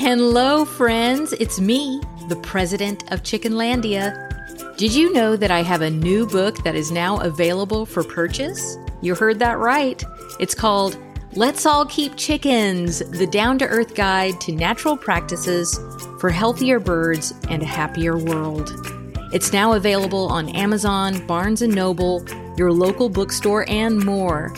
Hello, friends. It's me, the president of Chickenlandia. Did you know that I have a new book that is now available for purchase? You heard that right. It's called Let's All Keep Chickens The Down to Earth Guide to Natural Practices for Healthier Birds and a Happier World. It's now available on Amazon, Barnes & Noble, your local bookstore, and more.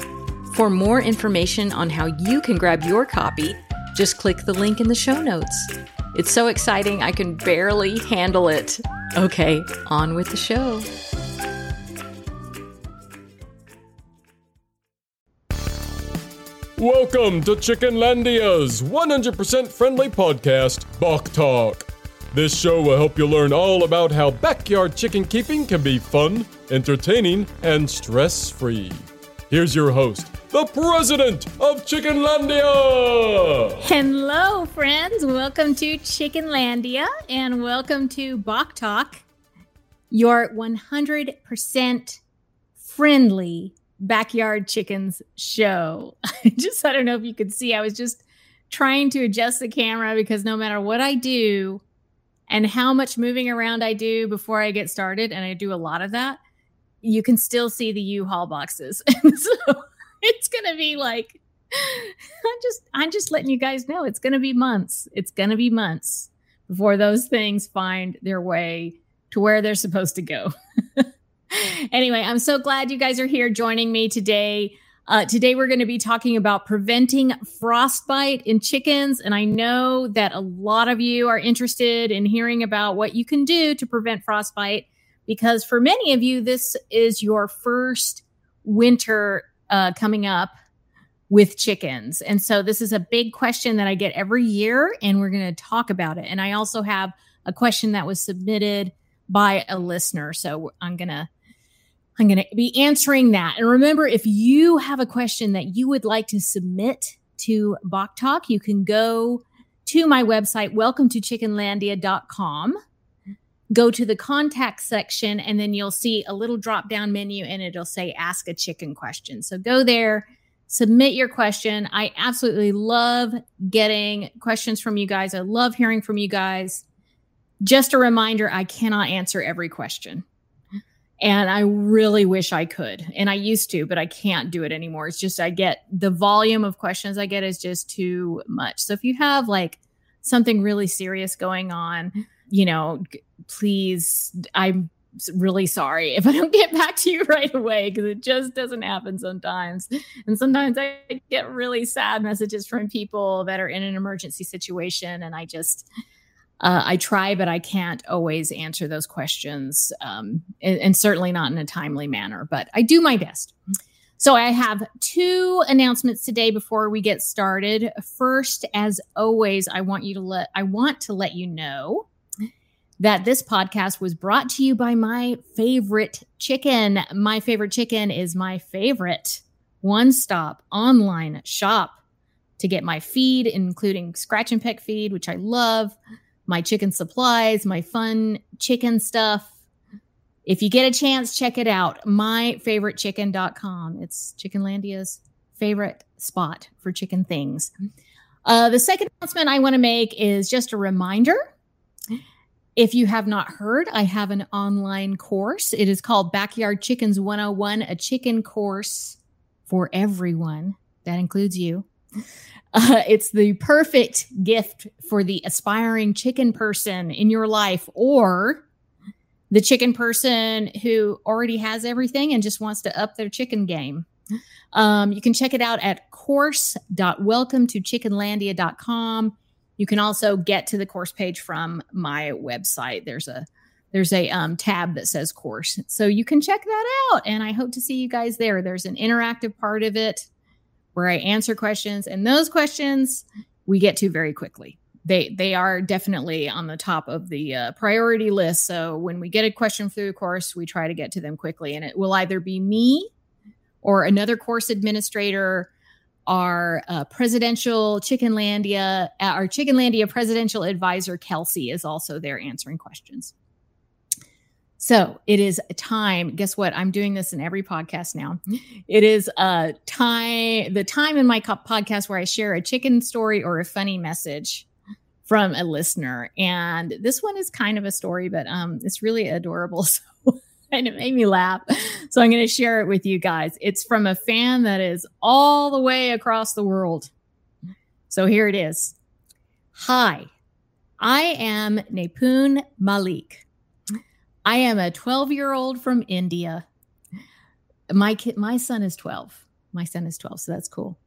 For more information on how you can grab your copy, just click the link in the show notes. It's so exciting, I can barely handle it. Okay, on with the show. Welcome to Chickenlandia's 100% friendly podcast, Bok Talk. This show will help you learn all about how backyard chicken keeping can be fun, entertaining, and stress free. Here's your host, the president of Chickenlandia. Hello, friends. Welcome to Chickenlandia and welcome to Bok Talk, your 100% friendly backyard chickens show. I just, I don't know if you could see, I was just trying to adjust the camera because no matter what I do and how much moving around I do before I get started, and I do a lot of that, you can still see the U-Haul boxes. And so it's gonna be like I'm just I'm just letting you guys know it's gonna be months. It's gonna be months before those things find their way to where they're supposed to go. anyway, I'm so glad you guys are here joining me today. Uh, today, we're going to be talking about preventing frostbite in chickens. And I know that a lot of you are interested in hearing about what you can do to prevent frostbite because for many of you, this is your first winter uh, coming up with chickens. And so this is a big question that I get every year, and we're going to talk about it. And I also have a question that was submitted by a listener. So I'm going to I'm going to be answering that. And remember, if you have a question that you would like to submit to Bok Talk, you can go to my website, welcome to chickenlandia.com go to the contact section and then you'll see a little drop down menu and it'll say ask a chicken question. So go there, submit your question. I absolutely love getting questions from you guys. I love hearing from you guys. Just a reminder I cannot answer every question. And I really wish I could. And I used to, but I can't do it anymore. It's just I get the volume of questions I get is just too much. So if you have like something really serious going on, you know, please, I'm really sorry if I don't get back to you right away because it just doesn't happen sometimes. And sometimes I get really sad messages from people that are in an emergency situation, and I just, uh, I try, but I can't always answer those questions, um, and, and certainly not in a timely manner. But I do my best. So I have two announcements today before we get started. First, as always, I want you to let I want to let you know that this podcast was brought to you by my favorite chicken. My favorite chicken is my favorite one stop online shop to get my feed, including scratch and peck feed, which I love, my chicken supplies, my fun chicken stuff. If you get a chance, check it out. Myfavoritechicken.com. It's Chickenlandia's favorite spot for chicken things. Uh, the second announcement I want to make is just a reminder if you have not heard, I have an online course. It is called Backyard Chickens 101, a chicken course for everyone. That includes you. Uh, it's the perfect gift for the aspiring chicken person in your life or the chicken person who already has everything and just wants to up their chicken game. Um, you can check it out at course.welcometochickenlandia.com. You can also get to the course page from my website. There's a there's a um, tab that says course, so you can check that out. And I hope to see you guys there. There's an interactive part of it where I answer questions, and those questions we get to very quickly. They they are definitely on the top of the uh, priority list. So when we get a question through the course, we try to get to them quickly, and it will either be me or another course administrator our uh, presidential Chickenlandia, uh, our Chickenlandia presidential advisor, Kelsey, is also there answering questions. So it is a time. Guess what? I'm doing this in every podcast now. It is uh, time, the time in my podcast where I share a chicken story or a funny message from a listener. And this one is kind of a story, but um, it's really adorable. So and it made me laugh. So I'm going to share it with you guys. It's from a fan that is all the way across the world. So here it is. Hi, I am Nipun Malik. I am a 12 year old from India. My kid, my son is 12. My son is 12, so that's cool.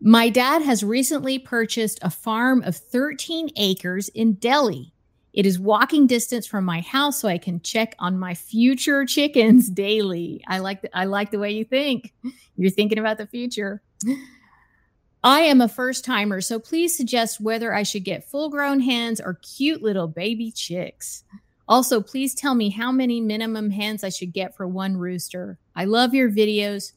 My dad has recently purchased a farm of 13 acres in Delhi. It is walking distance from my house, so I can check on my future chickens daily. I like the, I like the way you think. You're thinking about the future. I am a first timer, so please suggest whether I should get full grown hens or cute little baby chicks. Also, please tell me how many minimum hens I should get for one rooster. I love your videos.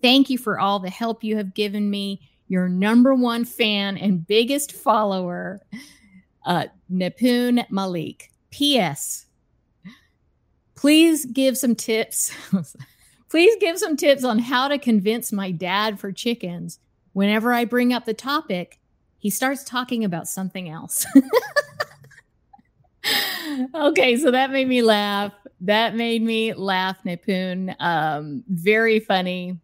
Thank you for all the help you have given me your number one fan and biggest follower, uh, Malik. P.S. Please give some tips. Please give some tips on how to convince my dad for chickens. Whenever I bring up the topic, he starts talking about something else. okay, so that made me laugh. That made me laugh, Nipun. Um, very funny.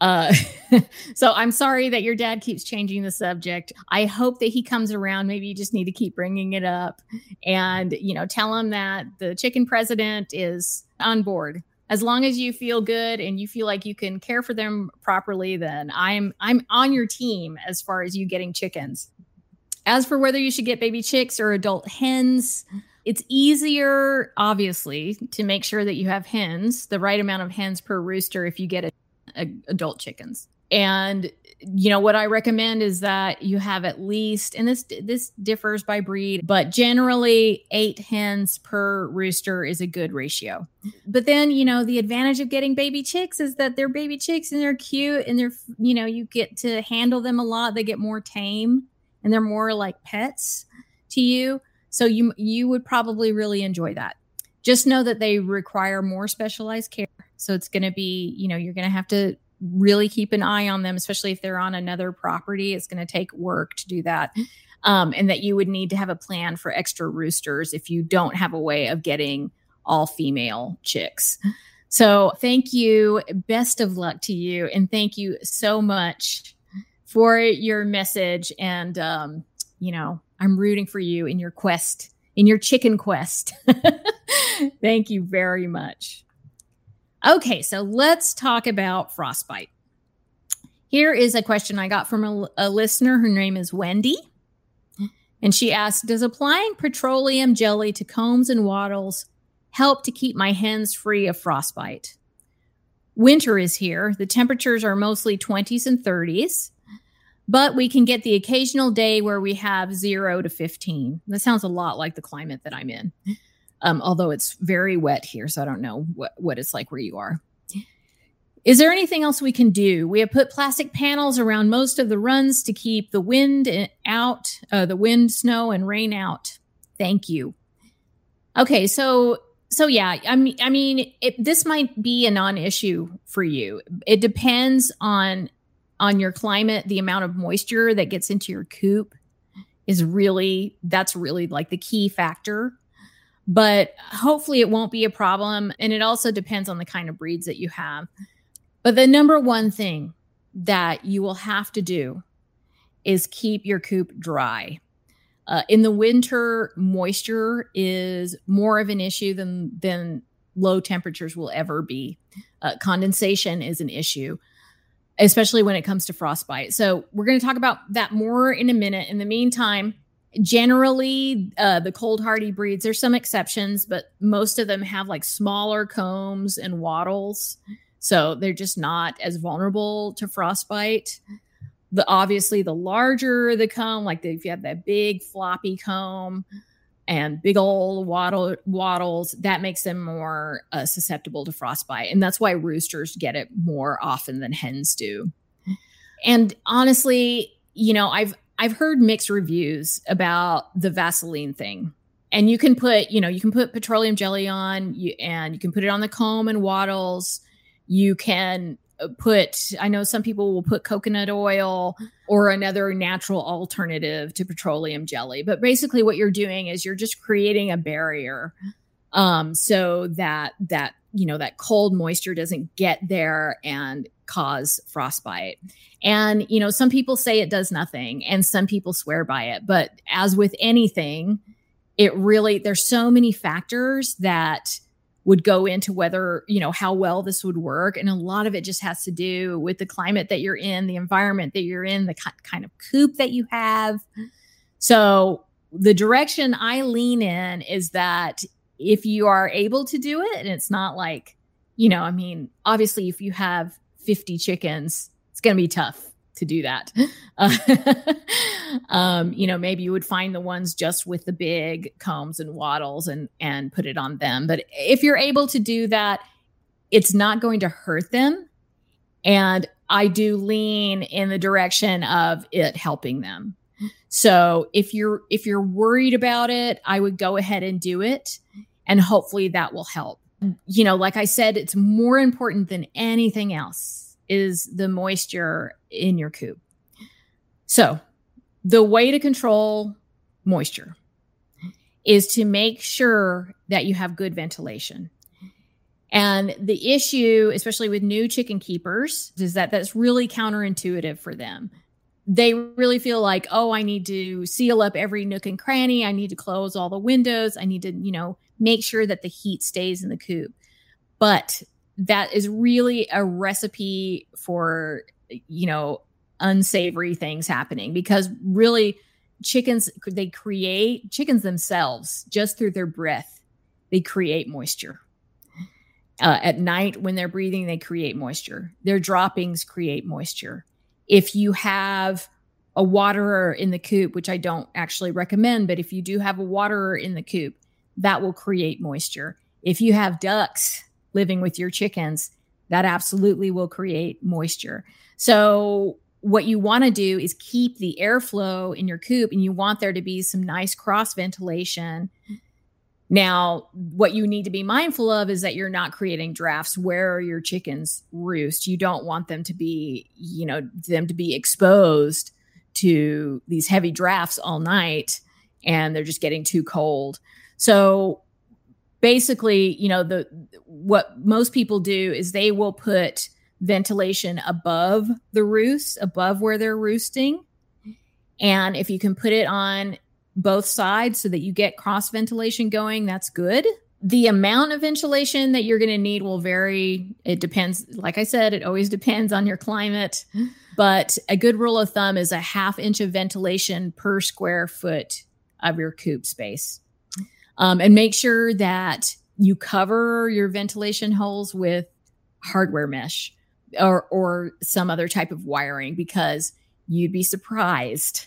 Uh, so I'm sorry that your dad keeps changing the subject. I hope that he comes around. Maybe you just need to keep bringing it up and, you know, tell him that the chicken president is on board. As long as you feel good and you feel like you can care for them properly, then I'm I'm on your team as far as you getting chickens. As for whether you should get baby chicks or adult hens, it's easier, obviously, to make sure that you have hens, the right amount of hens per rooster if you get a adult chickens. And you know what I recommend is that you have at least and this this differs by breed, but generally 8 hens per rooster is a good ratio. But then, you know, the advantage of getting baby chicks is that they're baby chicks and they're cute and they're you know, you get to handle them a lot. They get more tame and they're more like pets to you. So you you would probably really enjoy that. Just know that they require more specialized care so it's going to be, you know, you're going to have to really keep an eye on them, especially if they're on another property. It's going to take work to do that. Um, and that you would need to have a plan for extra roosters if you don't have a way of getting all female chicks. So thank you. Best of luck to you. And thank you so much for your message. And, um, you know, I'm rooting for you in your quest, in your chicken quest. thank you very much. Okay, so let's talk about frostbite. Here is a question I got from a, a listener. Her name is Wendy. And she asked Does applying petroleum jelly to combs and wattles help to keep my hens free of frostbite? Winter is here. The temperatures are mostly 20s and 30s, but we can get the occasional day where we have zero to 15. That sounds a lot like the climate that I'm in um, although it's very wet here, so I don't know what, what it's like where you are. Is there anything else we can do? We have put plastic panels around most of the runs to keep the wind out, uh, the wind, snow, and rain out. Thank you. Okay, so so yeah, I mean, I mean, it, this might be a non-issue for you. It depends on on your climate, the amount of moisture that gets into your coop is really that's really like the key factor but hopefully it won't be a problem. And it also depends on the kind of breeds that you have. But the number one thing that you will have to do is keep your coop dry. Uh, in the winter, moisture is more of an issue than than low temperatures will ever be. Uh, condensation is an issue, especially when it comes to frostbite. So we're going to talk about that more in a minute. In the meantime, generally uh, the cold hardy breeds there's some exceptions but most of them have like smaller combs and wattles. So they're just not as vulnerable to frostbite. The obviously the larger the comb like the, if you have that big floppy comb and big old wattle wattles that makes them more uh, susceptible to frostbite and that's why roosters get it more often than hens do. And honestly you know i've I've heard mixed reviews about the Vaseline thing. And you can put, you know, you can put petroleum jelly on you, and you can put it on the comb and wattles. You can put i know some people will put coconut oil or another natural alternative to petroleum jelly but basically what you're doing is you're just creating a barrier um, so that that you know that cold moisture doesn't get there and cause frostbite and you know some people say it does nothing and some people swear by it but as with anything it really there's so many factors that would go into whether, you know, how well this would work. And a lot of it just has to do with the climate that you're in, the environment that you're in, the kind of coop that you have. So the direction I lean in is that if you are able to do it, and it's not like, you know, I mean, obviously, if you have 50 chickens, it's going to be tough to do that. Uh, um, you know, maybe you would find the ones just with the big combs and wattles and and put it on them. But if you're able to do that, it's not going to hurt them. And I do lean in the direction of it helping them. So if you're if you're worried about it, I would go ahead and do it and hopefully that will help. Mm. You know, like I said, it's more important than anything else is the moisture in your coop. So, the way to control moisture is to make sure that you have good ventilation. And the issue, especially with new chicken keepers, is that that's really counterintuitive for them. They really feel like, oh, I need to seal up every nook and cranny. I need to close all the windows. I need to, you know, make sure that the heat stays in the coop. But that is really a recipe for you know unsavory things happening because really chickens they create chickens themselves just through their breath they create moisture uh, at night when they're breathing they create moisture their droppings create moisture if you have a waterer in the coop which i don't actually recommend but if you do have a waterer in the coop that will create moisture if you have ducks living with your chickens, that absolutely will create moisture. So, what you want to do is keep the airflow in your coop and you want there to be some nice cross ventilation. Now, what you need to be mindful of is that you're not creating drafts where your chickens roost. You don't want them to be, you know, them to be exposed to these heavy drafts all night and they're just getting too cold. So, basically, you know, the what most people do is they will put ventilation above the roost, above where they're roosting. And if you can put it on both sides so that you get cross ventilation going, that's good. The amount of ventilation that you're going to need will vary. It depends. Like I said, it always depends on your climate. But a good rule of thumb is a half inch of ventilation per square foot of your coop space um, and make sure that you cover your ventilation holes with hardware mesh or or some other type of wiring because you'd be surprised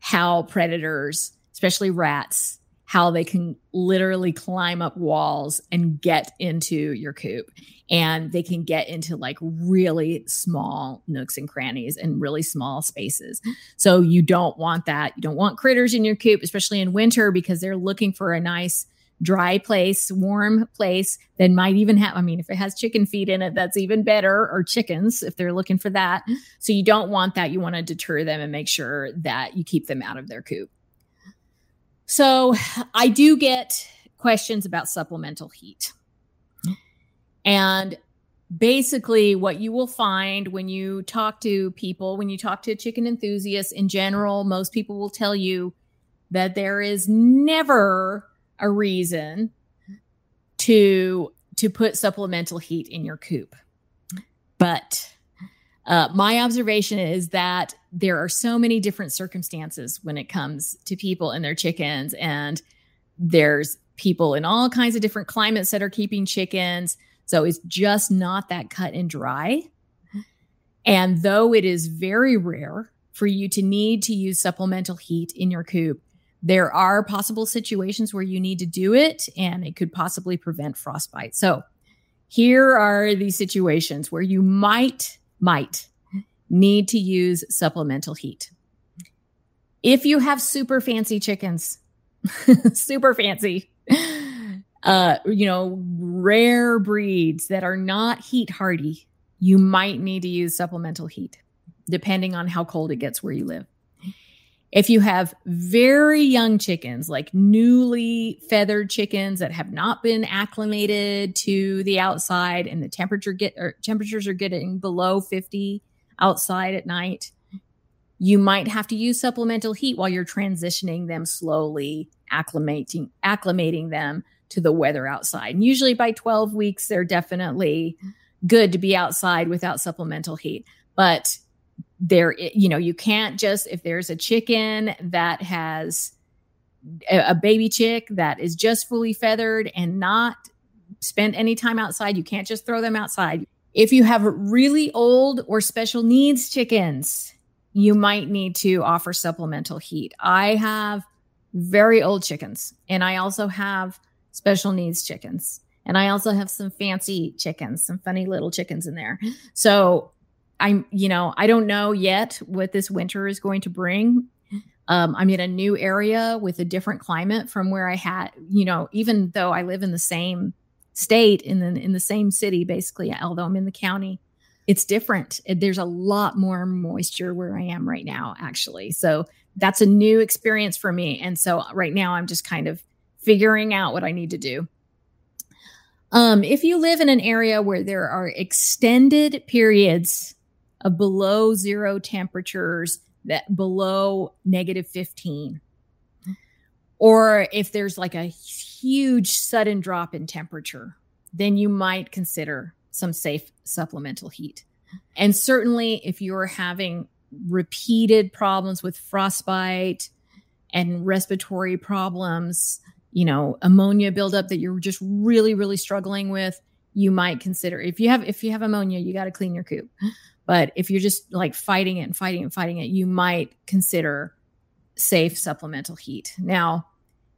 how predators, especially rats, how they can literally climb up walls and get into your coop. And they can get into like really small nooks and crannies and really small spaces. So you don't want that. You don't want critters in your coop, especially in winter, because they're looking for a nice dry place, warm place that might even have, I mean, if it has chicken feed in it, that's even better, or chickens if they're looking for that. So you don't want that. You want to deter them and make sure that you keep them out of their coop. So I do get questions about supplemental heat. And basically, what you will find when you talk to people, when you talk to chicken enthusiasts in general, most people will tell you that there is never a reason to to put supplemental heat in your coop. But uh, my observation is that there are so many different circumstances when it comes to people and their chickens, and there's people in all kinds of different climates that are keeping chickens. So it's just not that cut and dry. And though it is very rare for you to need to use supplemental heat in your coop, there are possible situations where you need to do it and it could possibly prevent frostbite. So, here are these situations where you might might need to use supplemental heat. If you have super fancy chickens, super fancy, uh, you know, rare breeds that are not heat hardy, you might need to use supplemental heat depending on how cold it gets where you live. If you have very young chickens, like newly feathered chickens that have not been acclimated to the outside and the temperature get or temperatures are getting below 50 outside at night, you might have to use supplemental heat while you're transitioning them slowly, acclimating acclimating them to the weather outside. And usually by 12 weeks they're definitely good to be outside without supplemental heat. But there you know you can't just if there's a chicken that has a, baby chick that is just fully feathered and not spent any time outside you can't just throw them outside. If you have really old or special needs chickens you might need to offer supplemental heat. I have very old chickens and i also have special needs chickens and i also have some fancy chickens some funny little chickens in there. So I'm, you know, I don't know yet what this winter is going to bring. Um, I'm in a new area with a different climate from where I had, you know, even though I live in the same state in the in the same city, basically, although I'm in the county, it's different. There's a lot more moisture where I am right now, actually. So that's a new experience for me. And so right now I'm just kind of figuring out what I need to do. Um, if you live in an area where there are extended periods of below zero temperatures that below negative 15 or if there's like a huge sudden drop in temperature then you might consider some safe supplemental heat. And certainly if you're having repeated problems with frostbite and respiratory problems you know ammonia buildup that you're just really really struggling with you might consider if you have if you have ammonia you got to clean your coop but if you're just like fighting it and fighting and fighting it, you might consider safe supplemental heat. Now,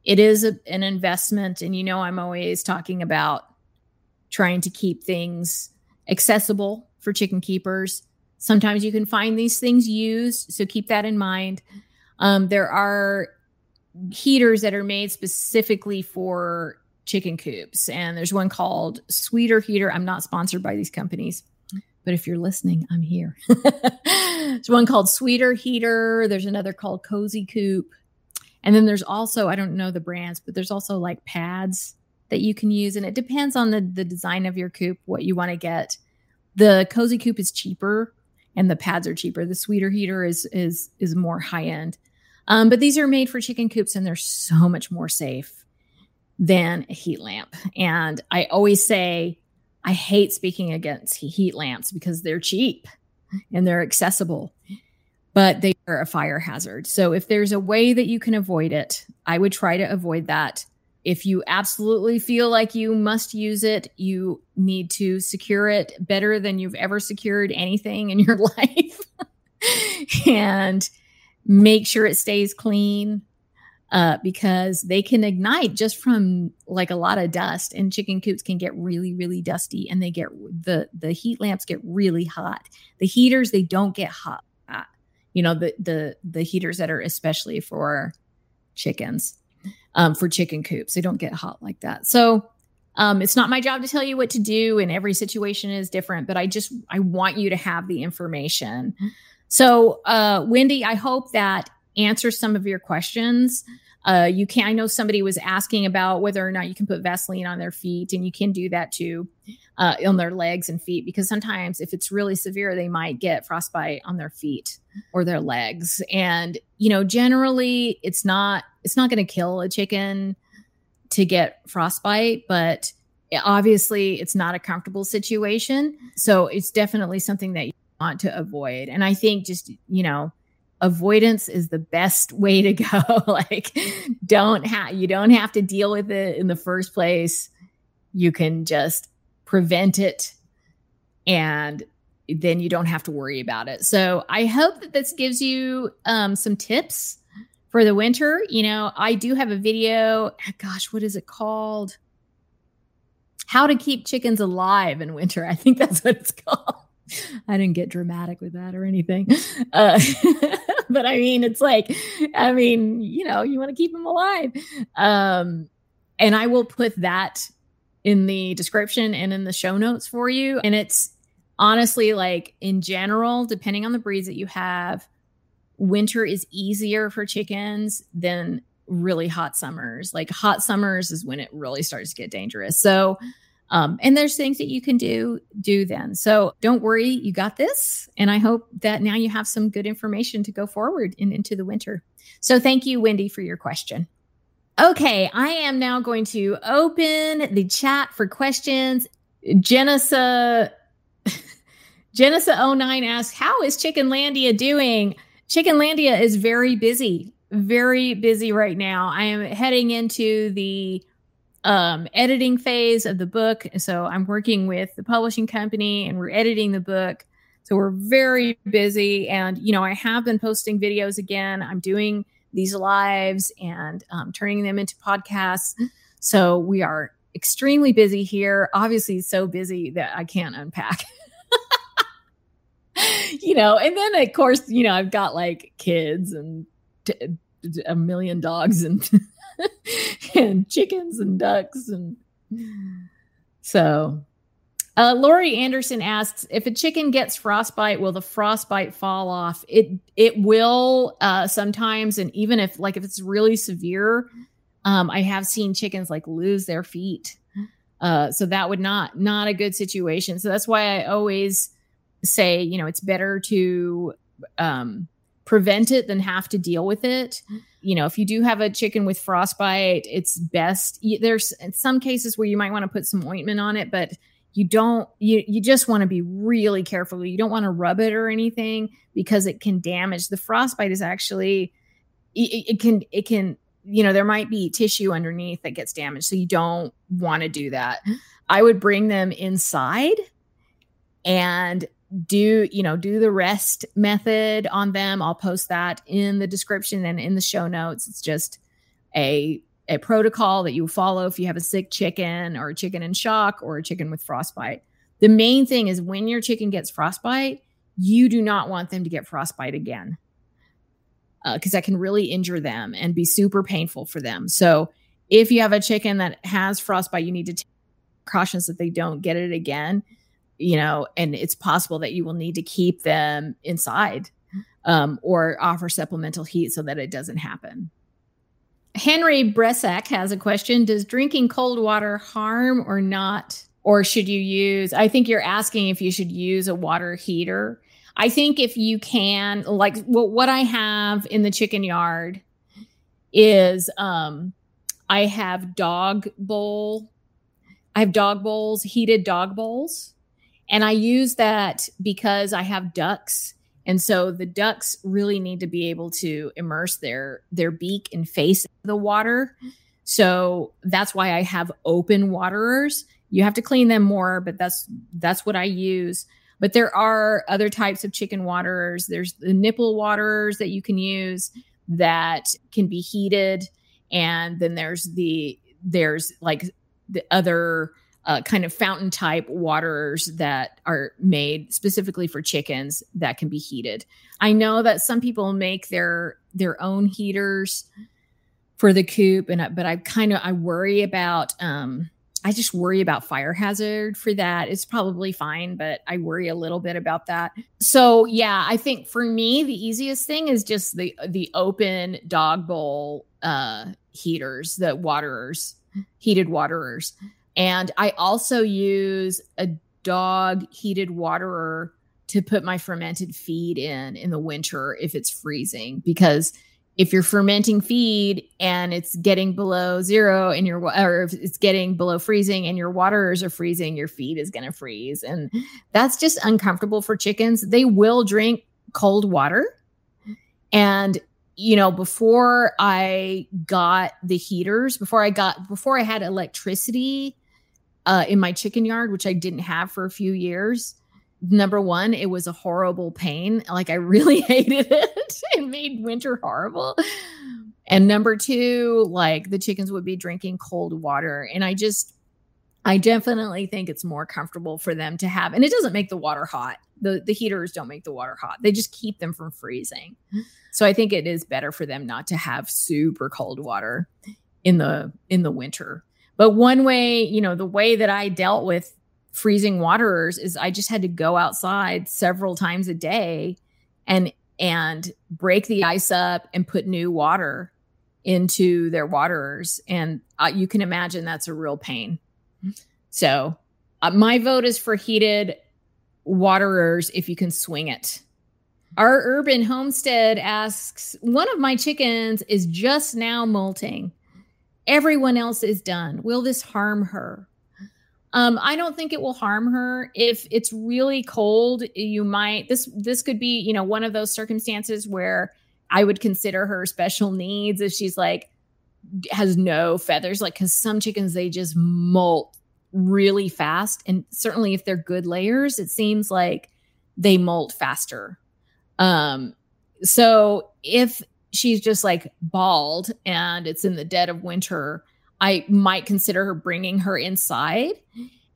it is a, an investment. And you know, I'm always talking about trying to keep things accessible for chicken keepers. Sometimes you can find these things used. So keep that in mind. Um, there are heaters that are made specifically for chicken coops. And there's one called Sweeter Heater. I'm not sponsored by these companies but if you're listening, I'm here. there's one called Sweeter Heater. There's another called Cozy Coop. And then there's also, I don't know the brands, but there's also like pads that you can use. And it depends on the, the design of your coop, what you want to get. The Cozy Coop is cheaper and the pads are cheaper. The Sweeter Heater is is is more high end. Um, but these are made for chicken coops and they're so much more safe than a heat lamp. And I always say I hate speaking against heat lamps because they're cheap and they're accessible, but they are a fire hazard. So if there's a way that you can avoid it, I would try to avoid that. If you absolutely feel like you must use it, you need to secure it better than you've ever secured anything in your life and make sure it stays clean uh, because they can ignite just from like a lot of dust and chicken coops can get really really dusty and they get the the heat lamps get really hot. The heaters they don't get hot you know the the the heaters that are especially for chickens um, for chicken coops they don't get hot like that. So um, it's not my job to tell you what to do and every situation is different but i just i want you to have the information. So uh, wendy i hope that answer some of your questions. Uh, you can. I know somebody was asking about whether or not you can put Vaseline on their feet, and you can do that too, uh, on their legs and feet, because sometimes if it's really severe, they might get frostbite on their feet or their legs. And you know, generally, it's not it's not going to kill a chicken to get frostbite, but obviously, it's not a comfortable situation. So it's definitely something that you want to avoid. And I think just you know avoidance is the best way to go. Like don't have you don't have to deal with it in the first place. You can just prevent it and then you don't have to worry about it. So i hope that this gives you um, some tips for the winter. You know i do have a video gosh what is it called? How to keep chickens alive in winter. I think that's what it's called. I didn't get dramatic with that or anything. Uh, but I mean, it's like, I mean, you know, you want to keep them alive. Um, and I will put that in the description and in the show notes for you. And it's, honestly, like in general, depending on the breeds that you have, winter is easier for chickens than really hot summers. Like hot summers is when it really starts to get dangerous. So, um, and there's things that you can do do then. So don't worry, you got this. And I hope that now you have some good information to go forward in, into the winter. So thank you, Wendy, for your question. Okay, I am now going to open the chat for questions. Genesa Genesa09 asks, How is Chickenlandia doing? Chickenlandia is very busy, very busy right now. I am heading into the um, editing phase of the book. So I'm working with the publishing company and we're editing the book. So we're very busy. And, you know, I have been posting videos again. I'm doing these lives and um, turning them into podcasts. So we are extremely busy here. Obviously, so busy that I can't unpack. you know, and then of course, you know, I've got like kids and a million dogs and and chickens and ducks and so uh, Lori Anderson asks if a chicken gets frostbite, will the frostbite fall off? It it will uh, sometimes, and even if like if it's really severe, um, I have seen chickens like lose their feet. Uh, so that would not not a good situation. So that's why I always say, you know, it's better to um, prevent it than have to deal with it. You know, if you do have a chicken with frostbite, it's best. There's some cases where you might want to put some ointment on it, but you don't you you just want to be really careful. You don't want to rub it or anything because it can damage. The frostbite is actually it, it can it can you know there might be tissue underneath that gets damaged, so you don't want to do that. I would bring them inside and do you know do the rest method on them. I'll post that in the description and in the show notes. It's just a a protocol that you follow if you have a sick chicken or a chicken in shock or a chicken with frostbite. The main thing is when your chicken gets frostbite you do not want them to get frostbite again because uh, that can really injure them and be super painful for them. So if you have a chicken that has frostbite you need to take precautions that they don't get it again you know, and it's possible that you will need to keep them inside um, or offer supplemental heat so that it doesn't happen. Henry Bresak has a question Does drinking cold water harm or not? Or should you use? I think you're asking if you should use a water heater. I think if you can, like well, what I have in the chicken yard is um, I have dog bowl. I have dog bowls, heated dog bowls and I use that because I have ducks. And so the ducks really need to be able to immerse their their beak and face the water. So that's why I have open waterers. You have to clean them more, but that's that's what I use. But there are other types of chicken waterers. There's the nipple waterers that you can use that can be heated and then there's the there's like the other uh, kind of fountain type waterers that are made specifically for chickens that can be heated. I know that some people make their their own heaters for the coop, and but I kind of I worry about um, I just worry about fire hazard for that. It's probably fine, but I worry a little bit about that. So yeah, I think for me the easiest thing is just the the open dog bowl uh, heaters, the waterers, heated waterers. And I also use a dog heated waterer to put my fermented feed in in the winter if it's freezing. Because if you're fermenting feed and it's getting below zero and your or if it's getting below freezing and your waterers are freezing your feed is going to freeze. And that's just uncomfortable for chickens. They will drink cold water. And you know before i got the heaters before i got before i had electricity uh, in my chicken yard, which I didn't have for a few years. Number one, it was a horrible pain. Like I really hated it. it made winter horrible. And number two, like the chickens would be drinking cold water. And I just, I definitely think it's more comfortable for them to have, and it doesn't make the water hot. The, the heaters don't make the water hot. They just keep them from freezing. So I think it is better for them not to have super cold water in the in the winter but one way, you know, the way that I dealt with freezing waterers is I just had to go outside several times a day and and break the ice up and put new water into their waterers and uh, you can imagine that's a real pain. So, uh, my vote is for heated waterers if you can swing it. Our urban homestead asks, one of my chickens is just now molting. Everyone else is done. Will this harm her? Um, I don't think it will harm her. If it's really cold, you might this this could be, you know, one of those circumstances where I would consider her special needs if she's like has no feathers, like because some chickens they just molt really fast. And certainly if they're good layers, it seems like they molt faster. Um, so if she's just like bald and it's in the dead of winter, I might consider her bringing her inside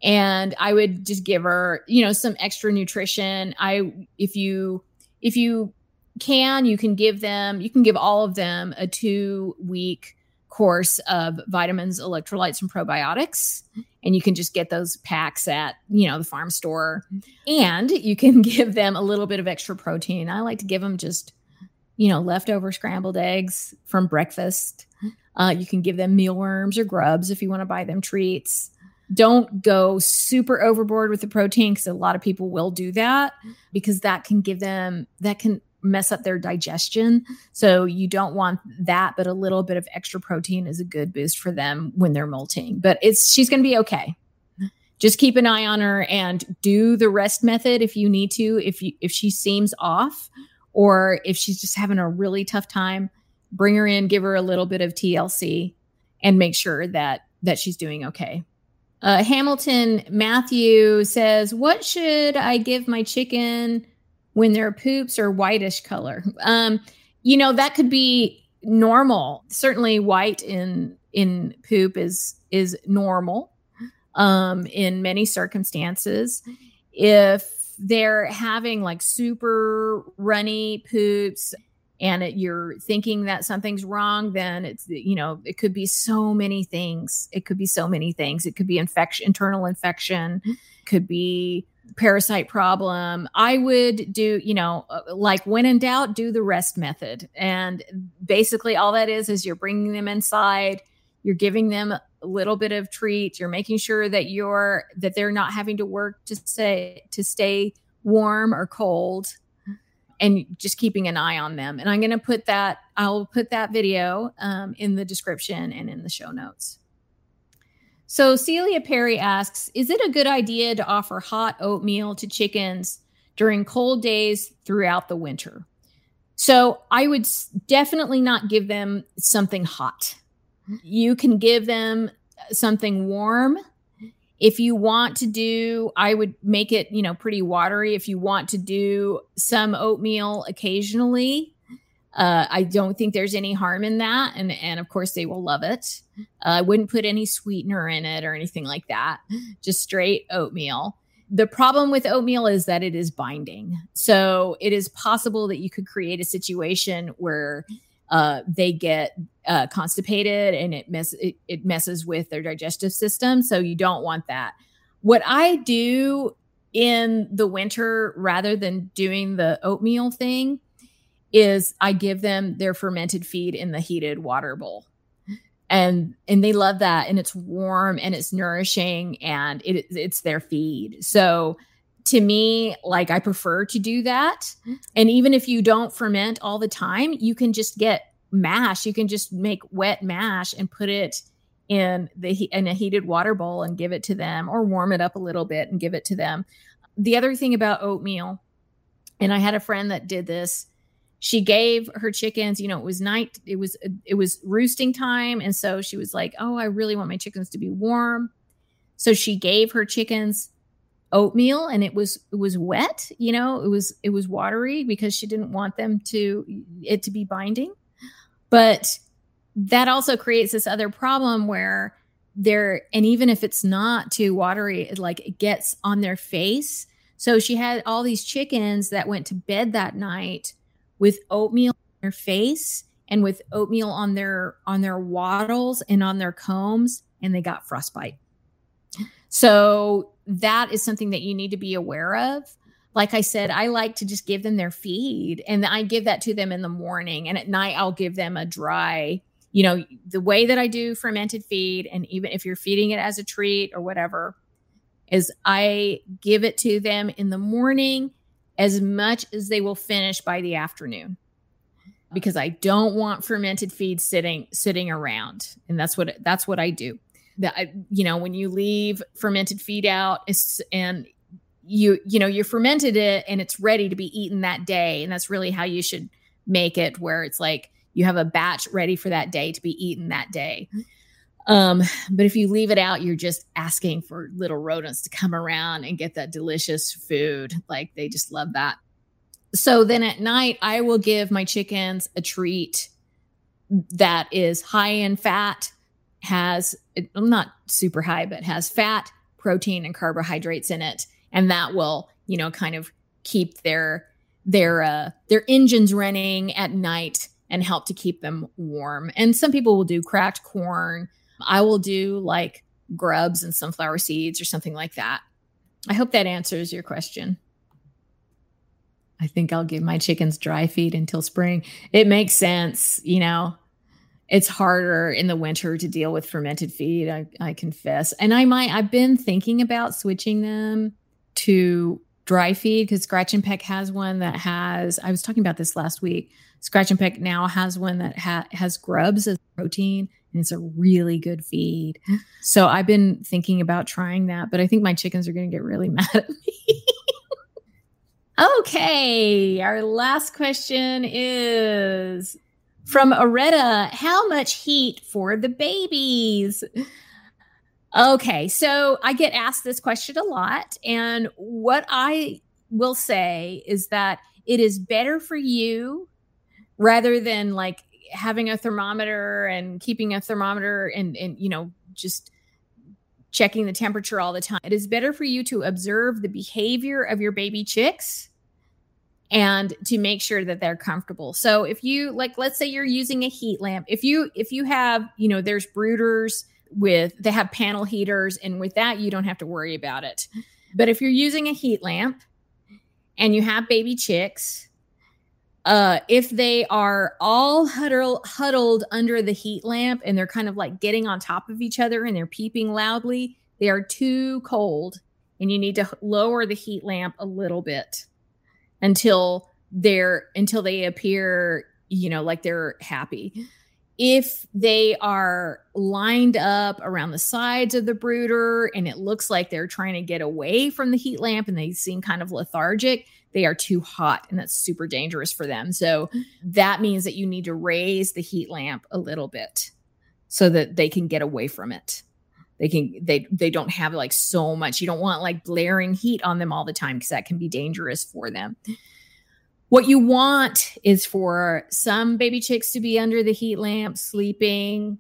and I would just give her, you know, some extra nutrition. I if you if you can, you can give them, you can give all of them a 2 week course of vitamins, electrolytes, and probiotics. And you can just get those packs at, you know, the farm store. And you can give them a little bit of extra protein. I like to give them just, you know, leftover scrambled eggs from breakfast. Uh, you can give them mealworms or grubs if you want to buy them treats. Don't go super overboard with the protein because a lot of people will do that because that can give them, that can mess up their digestion. So you don't want that, but a little bit of extra protein is a good boost for them when they're molting. But it's she's going to be okay. Just keep an eye on her and do the rest method if you need to. If you if she seems off or if she's just having a really tough time, bring her in, give her a little bit of TLC and make sure that that she's doing okay. Uh, Hamilton Matthew says, "What should I give my chicken when their poops are whitish color. Um, you know, that could be normal. Certainly white in in poop is is normal um in many circumstances. If they're having like super runny poops and it, you're thinking that something's wrong, then it's you know it could be so many things. It could be so many things. It could be infection, internal infection, could be parasite problem, I would do, you know, uh, like when in doubt, do the rest method. And basically, all that is, is you're bringing them inside, you're giving them a little bit of treat, you're making sure that you're, that they're not having to work to say to stay warm or cold and just keeping an eye on them. And I'm going to put that, I'll put that video um, in the description and in the show notes. So Celia Perry asks, is it a good idea to offer hot oatmeal to chickens during cold days throughout the winter? So I would definitely not give them something hot. You can give them something warm. If you want to do, I would make it, you know, pretty watery. If you want to do some oatmeal occasionally, uh, I don't think there's any harm in that, and and of course they will love it. Uh, I wouldn't put any sweetener in it or anything like that. Just straight oatmeal. The problem with oatmeal is that it is binding, so it is possible that you could create a situation where uh, they get uh, constipated and it mess it, it messes with their digestive system. So you don't want that. What I do in the winter, rather than doing the oatmeal thing is I give them their fermented feed in the heated water bowl. And and they love that and it's warm and it's nourishing and it, it's their feed. So to me, like I prefer to do that. Mm-hmm. And even if you don't ferment all the time, you can just get mash. You can just make wet mash and put it in the in a heated water bowl and give it to them or warm it up a little bit and give it to them. The other thing about oatmeal, and I had a friend that did this, she gave her chickens you know it was night it was it was roosting time and so she was like oh i really want my chickens to be warm so she gave her chickens oatmeal and it was it was wet you know it was it was watery because she didn't want them to it to be binding. But that also creates this other problem where they're and even if it's not too watery it like it gets on their face. So she had all these chickens that went to bed that night with oatmeal on their face and with oatmeal on their on their wattles and on their combs and they got frostbite So that is something that you need to be aware of. Like I said, I like to just give them their feed and I give that to them in the morning. And at night, I'll give them a dry, you know, the way that I do fermented feed. And even if you're feeding it as a treat or whatever, is I give it to them in the morning as much as they will finish by the afternoon because I don't want fermented feed sitting sitting around. And that's what that's what I do that you know when you leave fermented feed out and you you know you fermented it and it's ready to be eaten that day. And that's really how you should make it where it's like you have a batch ready for that day to be eaten that day. Um but if you leave it out you're just asking for little rodents to come around and get that delicious food. Like they just love that. So then at night i will give my chickens a treat that is high in fat has not super high, but has fat, protein, and carbohydrates in it, and that will you know kind of keep their their uh, their engines running at night and help to keep them warm. And some people will do cracked corn. I will do like grubs and sunflower seeds or something like that. I hope that answers your question. I think I'll give my chickens dry feed until spring. It makes sense, you know it's harder in the winter to deal with fermented feed I, I confess. And i might i've been thinking about switching them to dry feed because scratch and peck has one that has i was talking about this last week. Scratch and peck now has one that ha- has grubs as protein and it's a really good feed. So i've been thinking about trying that but i think my chickens are going to get really mad at me. Okay our last question is from Aretta, how much heat for the babies? Okay, so I get asked this question a lot. And what I will say is that it is better for you rather than like having a thermometer and keeping a thermometer and, and you know, just checking the temperature all the time. It is better for you to observe the behavior of your baby chicks and to make sure that they're comfortable. So if you like let's say you're using a heat lamp, if you if you have, you know, there's brooders with they have panel heaters and with that you don't have to worry about it. But if you're using a heat lamp and you have baby chicks, uh, if they are all huddle, huddled under the heat lamp and they're kind of like getting on top of each other and they're peeping loudly, they are too cold and you need to lower the heat lamp a little bit until they're until they appear you know like they're happy. If they are lined up around the sides of the brooder and it looks like they're trying to get away from the heat lamp and they seem kind of lethargic they are too hot and that's super dangerous for them. So that means that you need to raise the heat lamp a little bit so that they can get away from it they can they they don't have like so much. You don't want like blaring heat on them all the time because that can be dangerous for them. What you want is for some baby chicks to be under the heat lamp sleeping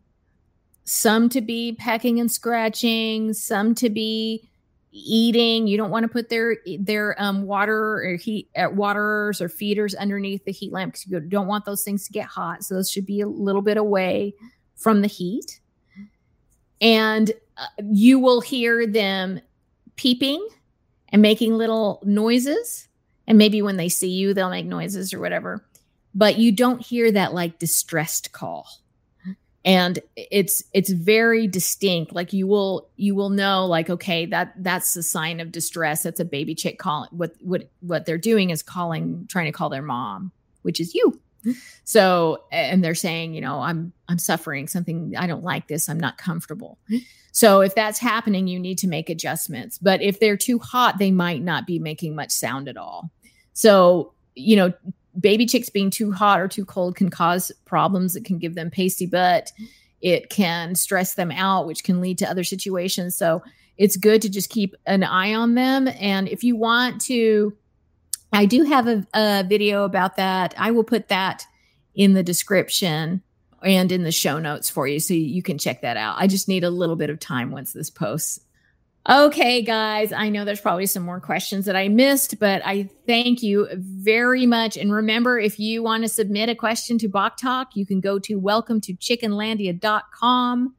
some to be pecking and scratching some to be eating. You don't want to put their their um, water or heat uh, waterers or feeders underneath the heat lamp because you don't want those things to get hot. So those should be a little bit away from the heat and uh, you will hear them peeping and making little noises. And maybe when they see you, they'll make noises or whatever. But you don't hear that like distressed call. And it's it's very distinct. Like you will you will know like okay that that's a sign of distress. That's a baby chick calling. What what what they're doing is calling, trying to call their mom, which is you so and they're saying you know i'm i'm suffering something i don't like this i'm not comfortable. So if that's happening you need to make adjustments. But if they're too hot they might not be making much sound at all. So you know baby chicks being too hot or too cold can cause problems it can give them pasty butt. It can stress them out which can lead to other situations. So it's good to just keep an eye on them. And if you want to I do have a, a video about that. I will put that in the description and in the show notes for you so you can check that out. I just need a little bit of time once this posts. Okay, guys, I know there's probably some more questions that I missed, but I thank you very much. And remember, if you want to submit a question to Bok Talk, you can go to welcome to chickenlandia.com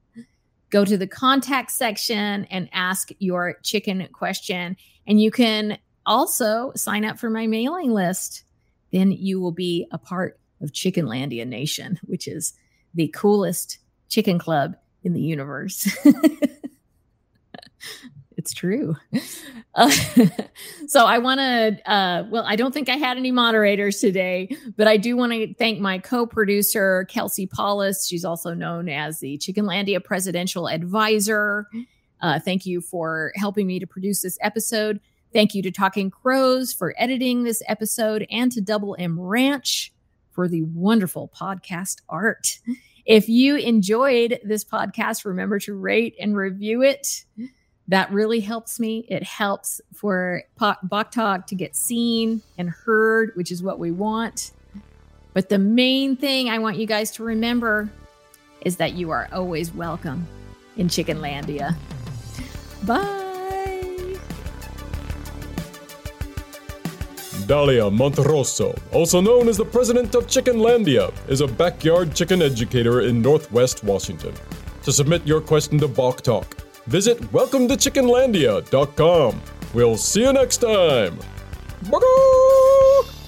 go to the contact section and ask your chicken question. And you can also sign up for my mailing list. Then you will be a part of Chickenlandia Nation, which is the coolest chicken club in the universe. it's true. Uh, so I want to, uh, well, I don't think I had any moderators today, but I do want to thank my co producer, Kelsey Paulus. She's also known as the Chickenlandia Presidential Advisor. Uh, thank you for helping me to produce this episode. Thank you to Talking Crows for editing this episode and to Double M Ranch for the wonderful podcast art. If you enjoyed this podcast, remember to rate and review it. That really helps me. It helps for Bok Talk to get seen and heard, which is what we want. But the main thing I want you guys to remember is that you are always welcome in Chickenlandia. Bye. Dalia Monterroso, also known as the president of Chickenlandia, is a backyard chicken educator in Northwest Washington. To submit your question to Bok Talk, visit welcometochickenlandia.com. We'll see you next time. Bye.